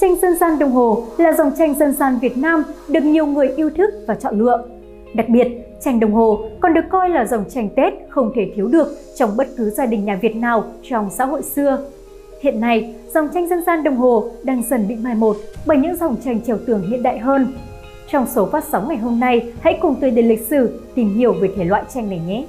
Tranh dân gian đồng Hồ là dòng tranh dân gian Việt Nam được nhiều người yêu thích và chọn lựa. Đặc biệt, tranh đồng Hồ còn được coi là dòng tranh Tết không thể thiếu được trong bất cứ gia đình nhà Việt nào trong xã hội xưa. Hiện nay, dòng tranh dân gian đồng Hồ đang dần bị mai một bởi những dòng tranh trèo tường hiện đại hơn. Trong số phát sóng ngày hôm nay, hãy cùng tôi đến lịch sử tìm hiểu về thể loại tranh này nhé!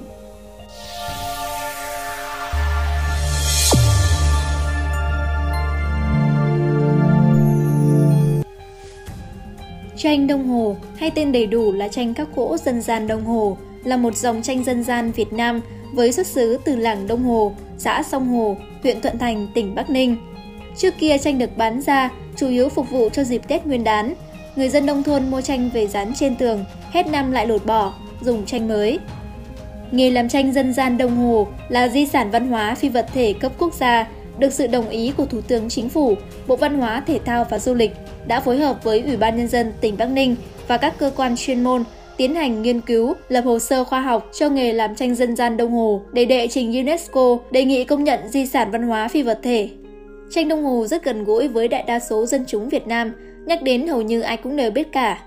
Tranh Đông Hồ, hay tên đầy đủ là tranh các cỗ dân gian Đông Hồ, là một dòng tranh dân gian Việt Nam với xuất xứ từ làng Đông Hồ, xã Sông Hồ, huyện Thuận Thành, tỉnh Bắc Ninh. Trước kia tranh được bán ra chủ yếu phục vụ cho dịp Tết Nguyên đán. Người dân nông thôn mua tranh về dán trên tường, hết năm lại lột bỏ, dùng tranh mới. Nghề làm tranh dân gian Đông Hồ là di sản văn hóa phi vật thể cấp quốc gia, được sự đồng ý của Thủ tướng Chính phủ, Bộ Văn hóa, Thể thao và Du lịch đã phối hợp với Ủy ban Nhân dân tỉnh Bắc Ninh và các cơ quan chuyên môn tiến hành nghiên cứu, lập hồ sơ khoa học cho nghề làm tranh dân gian Đông Hồ để đệ trình UNESCO đề nghị công nhận di sản văn hóa phi vật thể. Tranh Đông Hồ rất gần gũi với đại đa số dân chúng Việt Nam, nhắc đến hầu như ai cũng đều biết cả.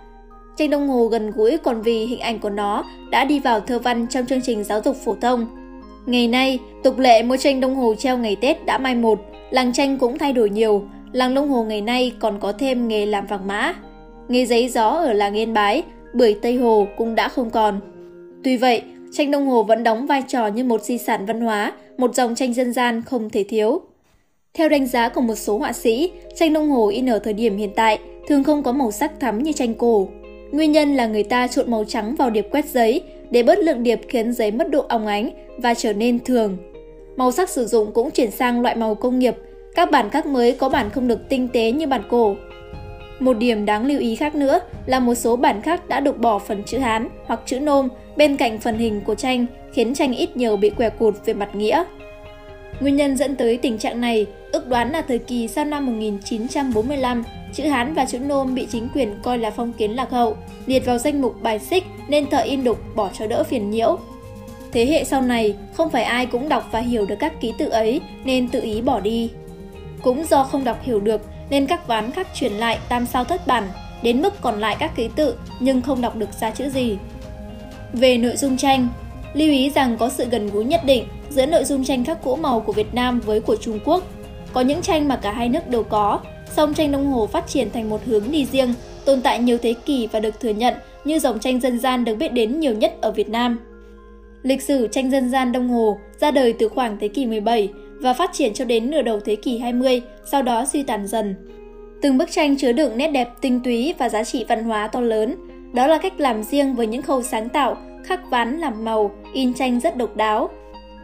Tranh Đông Hồ gần gũi còn vì hình ảnh của nó đã đi vào thơ văn trong chương trình giáo dục phổ thông. Ngày nay, tục lệ mua tranh Đông Hồ treo ngày Tết đã mai một, làng tranh cũng thay đổi nhiều, làng Đông Hồ ngày nay còn có thêm nghề làm vàng mã. Nghề giấy gió ở làng Yên Bái, bưởi Tây Hồ cũng đã không còn. Tuy vậy, tranh Đông Hồ vẫn đóng vai trò như một di sản văn hóa, một dòng tranh dân gian không thể thiếu. Theo đánh giá của một số họa sĩ, tranh Đông Hồ in ở thời điểm hiện tại thường không có màu sắc thắm như tranh cổ. Nguyên nhân là người ta trộn màu trắng vào điệp quét giấy để bớt lượng điệp khiến giấy mất độ óng ánh và trở nên thường. Màu sắc sử dụng cũng chuyển sang loại màu công nghiệp, các bản khắc mới có bản không được tinh tế như bản cổ. Một điểm đáng lưu ý khác nữa là một số bản khắc đã được bỏ phần chữ Hán hoặc chữ Nôm bên cạnh phần hình của tranh khiến tranh ít nhiều bị què cụt về mặt nghĩa. Nguyên nhân dẫn tới tình trạng này ước đoán là thời kỳ sau năm 1945, chữ Hán và chữ Nôm bị chính quyền coi là phong kiến lạc hậu, liệt vào danh mục bài xích nên thợ in đục bỏ cho đỡ phiền nhiễu. Thế hệ sau này, không phải ai cũng đọc và hiểu được các ký tự ấy nên tự ý bỏ đi. Cũng do không đọc hiểu được nên các ván khắc truyền lại tam sao thất bản, đến mức còn lại các ký tự nhưng không đọc được ra chữ gì. Về nội dung tranh, lưu ý rằng có sự gần gũi nhất định giữa nội dung tranh khắc gỗ màu của Việt Nam với của Trung Quốc. Có những tranh mà cả hai nước đều có, song tranh Đông Hồ phát triển thành một hướng đi riêng, tồn tại nhiều thế kỷ và được thừa nhận như dòng tranh dân gian được biết đến nhiều nhất ở Việt Nam. Lịch sử tranh dân gian Đông Hồ ra đời từ khoảng thế kỷ 17 và phát triển cho đến nửa đầu thế kỷ 20, sau đó suy tàn dần. Từng bức tranh chứa đựng nét đẹp tinh túy và giá trị văn hóa to lớn. Đó là cách làm riêng với những khâu sáng tạo, khắc ván làm màu, in tranh rất độc đáo.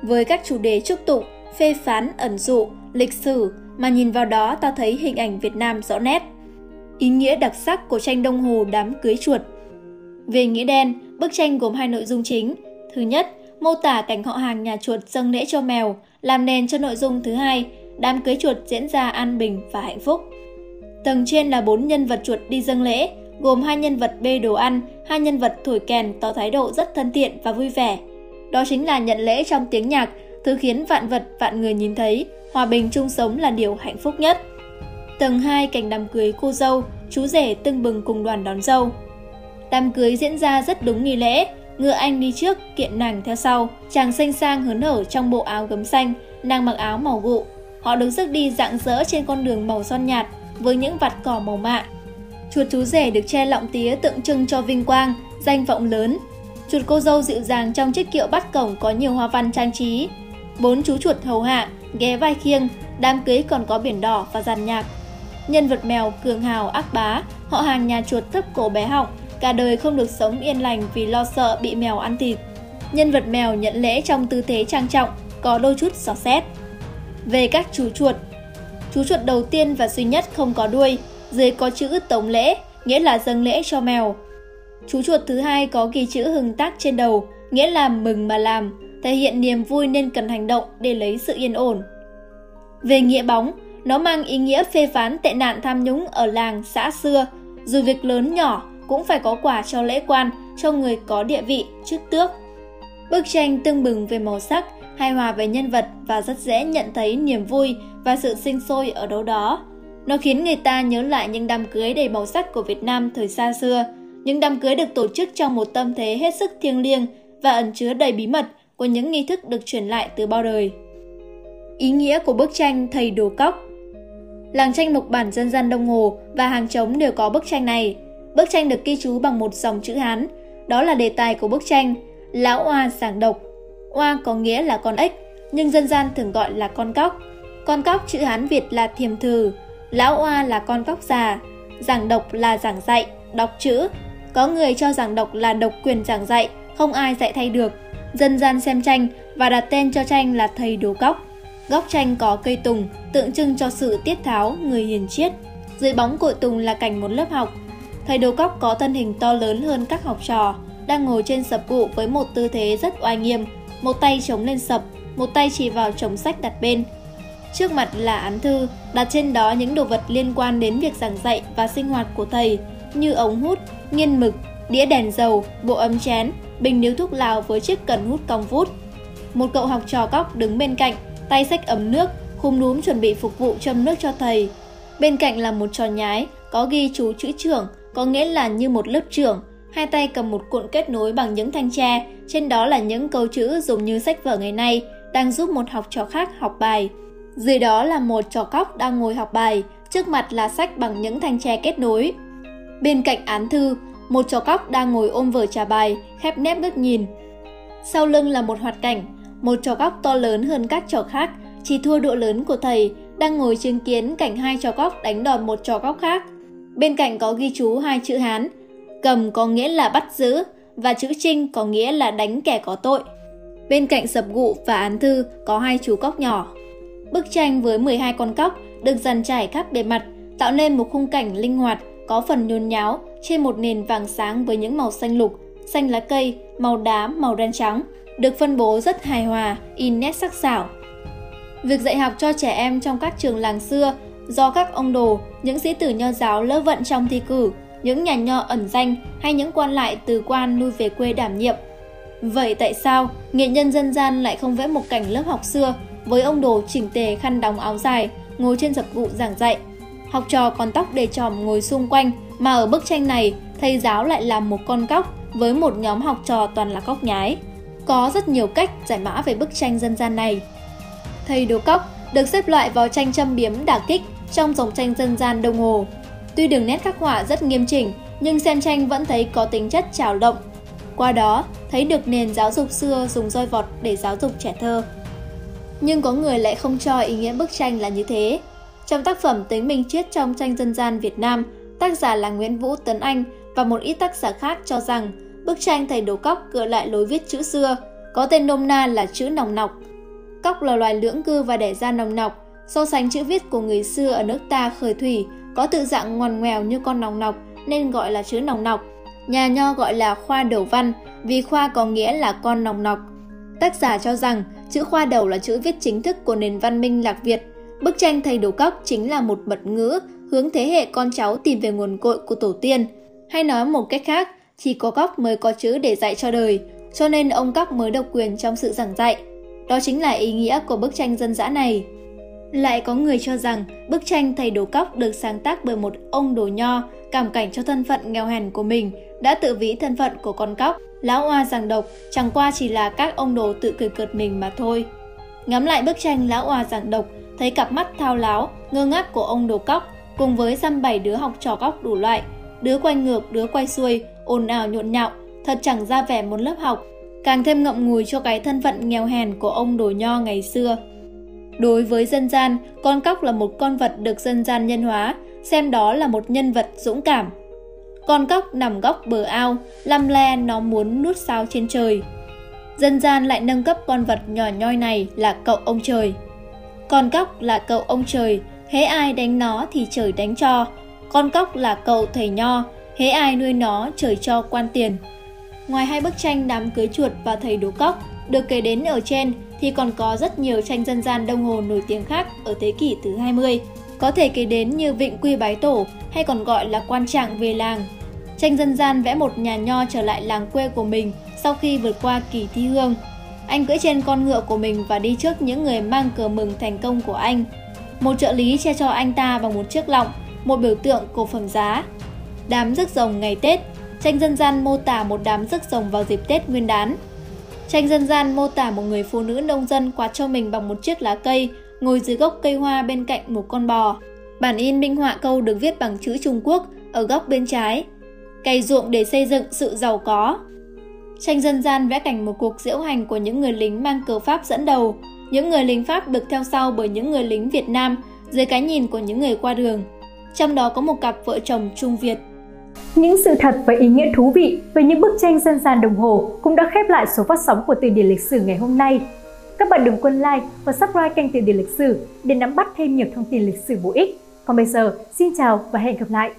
Với các chủ đề trúc tụng, phê phán, ẩn dụ, lịch sử mà nhìn vào đó ta thấy hình ảnh Việt Nam rõ nét. Ý nghĩa đặc sắc của tranh Đông Hồ đám cưới chuột Về nghĩa đen, bức tranh gồm hai nội dung chính. Thứ nhất, mô tả cảnh họ hàng nhà chuột dâng lễ cho mèo, làm nền cho nội dung thứ hai, đám cưới chuột diễn ra an bình và hạnh phúc. Tầng trên là bốn nhân vật chuột đi dâng lễ, gồm hai nhân vật bê đồ ăn, hai nhân vật thổi kèn tỏ thái độ rất thân thiện và vui vẻ. Đó chính là nhận lễ trong tiếng nhạc, thứ khiến vạn vật vạn người nhìn thấy, hòa bình chung sống là điều hạnh phúc nhất. Tầng 2 cảnh đám cưới cô dâu, chú rể tưng bừng cùng đoàn đón dâu. Đám cưới diễn ra rất đúng nghi lễ, ngựa anh đi trước, kiện nàng theo sau, chàng xanh sang hớn hở trong bộ áo gấm xanh, nàng mặc áo màu gụ. Họ đứng rước đi dạng dỡ trên con đường màu son nhạt với những vạt cỏ màu mạ. Chuột chú rể được che lọng tía tượng trưng cho vinh quang, danh vọng lớn. Chuột cô dâu dịu dàng trong chiếc kiệu bắt cổng có nhiều hoa văn trang trí. Bốn chú chuột hầu hạ, ghé vai khiêng, đám cưới còn có biển đỏ và dàn nhạc. Nhân vật mèo cường hào ác bá, họ hàng nhà chuột thấp cổ bé họng, cả đời không được sống yên lành vì lo sợ bị mèo ăn thịt. Nhân vật mèo nhận lễ trong tư thế trang trọng, có đôi chút xỏ xét. Về các chú chuột, chú chuột đầu tiên và duy nhất không có đuôi, dưới có chữ tống lễ, nghĩa là dâng lễ cho mèo. Chú chuột thứ hai có ghi chữ hừng tác trên đầu, nghĩa là mừng mà làm, thể hiện niềm vui nên cần hành động để lấy sự yên ổn. Về nghĩa bóng, nó mang ý nghĩa phê phán tệ nạn tham nhũng ở làng, xã xưa, dù việc lớn nhỏ cũng phải có quà cho lễ quan, cho người có địa vị, chức tước. Bức tranh tương bừng về màu sắc, hài hòa về nhân vật và rất dễ nhận thấy niềm vui và sự sinh sôi ở đâu đó. Nó khiến người ta nhớ lại những đám cưới đầy màu sắc của Việt Nam thời xa xưa. Những đám cưới được tổ chức trong một tâm thế hết sức thiêng liêng và ẩn chứa đầy bí mật của những nghi thức được truyền lại từ bao đời. Ý nghĩa của bức tranh Thầy Đồ Cóc Làng tranh mộc bản dân gian Đông Hồ và hàng trống đều có bức tranh này. Bức tranh được ghi chú bằng một dòng chữ Hán. Đó là đề tài của bức tranh Lão Oa giảng độc. Oa có nghĩa là con ếch, nhưng dân gian thường gọi là con cóc. Con cóc chữ Hán Việt là thiềm thừ, Lão Oa là con cóc già, giảng độc là giảng dạy, đọc chữ. Có người cho giảng độc là độc quyền giảng dạy, không ai dạy thay được. Dân gian xem tranh và đặt tên cho tranh là thầy đồ cóc. Góc tranh có cây tùng, tượng trưng cho sự tiết tháo, người hiền triết. Dưới bóng cội tùng là cảnh một lớp học. Thầy đồ cóc có thân hình to lớn hơn các học trò, đang ngồi trên sập cụ với một tư thế rất oai nghiêm, một tay chống lên sập, một tay chỉ vào chồng sách đặt bên. Trước mặt là án thư, đặt trên đó những đồ vật liên quan đến việc giảng dạy và sinh hoạt của thầy, như ống hút, nghiên mực, đĩa đèn dầu, bộ ấm chén, bình níu thuốc lào với chiếc cần hút cong vút. Một cậu học trò cóc đứng bên cạnh, tay xách ấm nước, khum núm chuẩn bị phục vụ châm nước cho thầy. Bên cạnh là một trò nhái, có ghi chú chữ trưởng, có nghĩa là như một lớp trưởng. Hai tay cầm một cuộn kết nối bằng những thanh tre, trên đó là những câu chữ dùng như sách vở ngày nay, đang giúp một học trò khác học bài. Dưới đó là một trò cóc đang ngồi học bài, trước mặt là sách bằng những thanh tre kết nối. Bên cạnh án thư, một trò cóc đang ngồi ôm vở trà bài, khép nép ngước nhìn. Sau lưng là một hoạt cảnh, một trò cóc to lớn hơn các trò khác, chỉ thua độ lớn của thầy, đang ngồi chứng kiến cảnh hai trò cóc đánh đòn một trò cóc khác. Bên cạnh có ghi chú hai chữ Hán, cầm có nghĩa là bắt giữ và chữ trinh có nghĩa là đánh kẻ có tội. Bên cạnh sập gụ và án thư có hai chú cóc nhỏ. Bức tranh với 12 con cóc được dàn trải khắp bề mặt, tạo nên một khung cảnh linh hoạt, có phần nhôn nháo trên một nền vàng sáng với những màu xanh lục, xanh lá cây, màu đá, màu đen trắng, được phân bố rất hài hòa, in nét sắc sảo. Việc dạy học cho trẻ em trong các trường làng xưa do các ông đồ, những sĩ tử nho giáo lỡ vận trong thi cử, những nhà nho ẩn danh hay những quan lại từ quan nuôi về quê đảm nhiệm. Vậy tại sao nghệ nhân dân gian lại không vẽ một cảnh lớp học xưa với ông đồ chỉnh tề khăn đóng áo dài, ngồi trên dập vụ giảng dạy? Học trò còn tóc để tròm ngồi xung quanh, mà ở bức tranh này, thầy giáo lại làm một con cóc với một nhóm học trò toàn là cóc nhái. Có rất nhiều cách giải mã về bức tranh dân gian này. Thầy đồ cóc được xếp loại vào tranh châm biếm đả kích trong dòng tranh dân gian Đông Hồ. Tuy đường nét khắc họa rất nghiêm chỉnh, nhưng xem tranh vẫn thấy có tính chất trào động. Qua đó, thấy được nền giáo dục xưa dùng roi vọt để giáo dục trẻ thơ. Nhưng có người lại không cho ý nghĩa bức tranh là như thế. Trong tác phẩm Tính Minh Triết trong tranh dân gian Việt Nam, tác giả là Nguyễn Vũ Tấn Anh và một ít tác giả khác cho rằng bức tranh thầy đồ cóc gợi lại lối viết chữ xưa, có tên nôm na là chữ nòng nọc. Cóc là loài lưỡng cư và đẻ ra nòng nọc, so sánh chữ viết của người xưa ở nước ta khởi thủy, có tự dạng ngoằn ngoèo như con nòng nọc nên gọi là chữ nòng nọc. Nhà nho gọi là khoa đầu văn vì khoa có nghĩa là con nòng nọc. Tác giả cho rằng chữ khoa đầu là chữ viết chính thức của nền văn minh Lạc Việt. Bức tranh thầy đồ cóc chính là một mật ngữ hướng thế hệ con cháu tìm về nguồn cội của tổ tiên. Hay nói một cách khác, chỉ có cóc mới có chữ để dạy cho đời, cho nên ông cóc mới độc quyền trong sự giảng dạy. Đó chính là ý nghĩa của bức tranh dân dã này. Lại có người cho rằng bức tranh Thầy Đồ Cóc được sáng tác bởi một ông đồ nho cảm cảnh cho thân phận nghèo hèn của mình, đã tự ví thân phận của con cóc. Lão oa giảng độc chẳng qua chỉ là các ông đồ tự cười cợt mình mà thôi. Ngắm lại bức tranh Lão oa giảng độc, thấy cặp mắt thao láo, ngơ ngác của ông đồ cóc cùng với dăm bảy đứa học trò cóc đủ loại, đứa quay ngược, đứa quay xuôi, ồn ào nhộn nhạo, thật chẳng ra vẻ một lớp học, càng thêm ngậm ngùi cho cái thân phận nghèo hèn của ông đồ nho ngày xưa. Đối với dân gian, con cóc là một con vật được dân gian nhân hóa, xem đó là một nhân vật dũng cảm. Con cóc nằm góc bờ ao, lăm le nó muốn nuốt sao trên trời. Dân gian lại nâng cấp con vật nhỏ nhoi này là cậu ông trời. Con cóc là cậu ông trời, hễ ai đánh nó thì trời đánh cho. Con cóc là cậu thầy nho, hễ ai nuôi nó trời cho quan tiền. Ngoài hai bức tranh đám cưới chuột và thầy đố cóc được kể đến ở trên thì còn có rất nhiều tranh dân gian đông hồ nổi tiếng khác ở thế kỷ thứ 20. Có thể kể đến như Vịnh Quy Bái Tổ hay còn gọi là Quan Trạng về làng. Tranh dân gian vẽ một nhà nho trở lại làng quê của mình sau khi vượt qua kỳ thi hương. Anh cưỡi trên con ngựa của mình và đi trước những người mang cờ mừng thành công của anh. Một trợ lý che cho anh ta bằng một chiếc lọng, một biểu tượng cổ phẩm giá. Đám rước rồng ngày Tết, tranh dân gian mô tả một đám rước rồng vào dịp Tết Nguyên đán. Tranh dân gian mô tả một người phụ nữ nông dân quạt cho mình bằng một chiếc lá cây, ngồi dưới gốc cây hoa bên cạnh một con bò. Bản in minh họa câu được viết bằng chữ Trung Quốc ở góc bên trái. Cày ruộng để xây dựng sự giàu có. Tranh dân gian vẽ cảnh một cuộc diễu hành của những người lính mang cờ Pháp dẫn đầu. Những người lính Pháp được theo sau bởi những người lính Việt Nam dưới cái nhìn của những người qua đường. Trong đó có một cặp vợ chồng Trung Việt. Những sự thật và ý nghĩa thú vị về những bức tranh dân gian đồng hồ cũng đã khép lại số phát sóng của Từ điển lịch sử ngày hôm nay. Các bạn đừng quên like và subscribe kênh Từ điển lịch sử để nắm bắt thêm nhiều thông tin lịch sử bổ ích. Còn bây giờ, xin chào và hẹn gặp lại!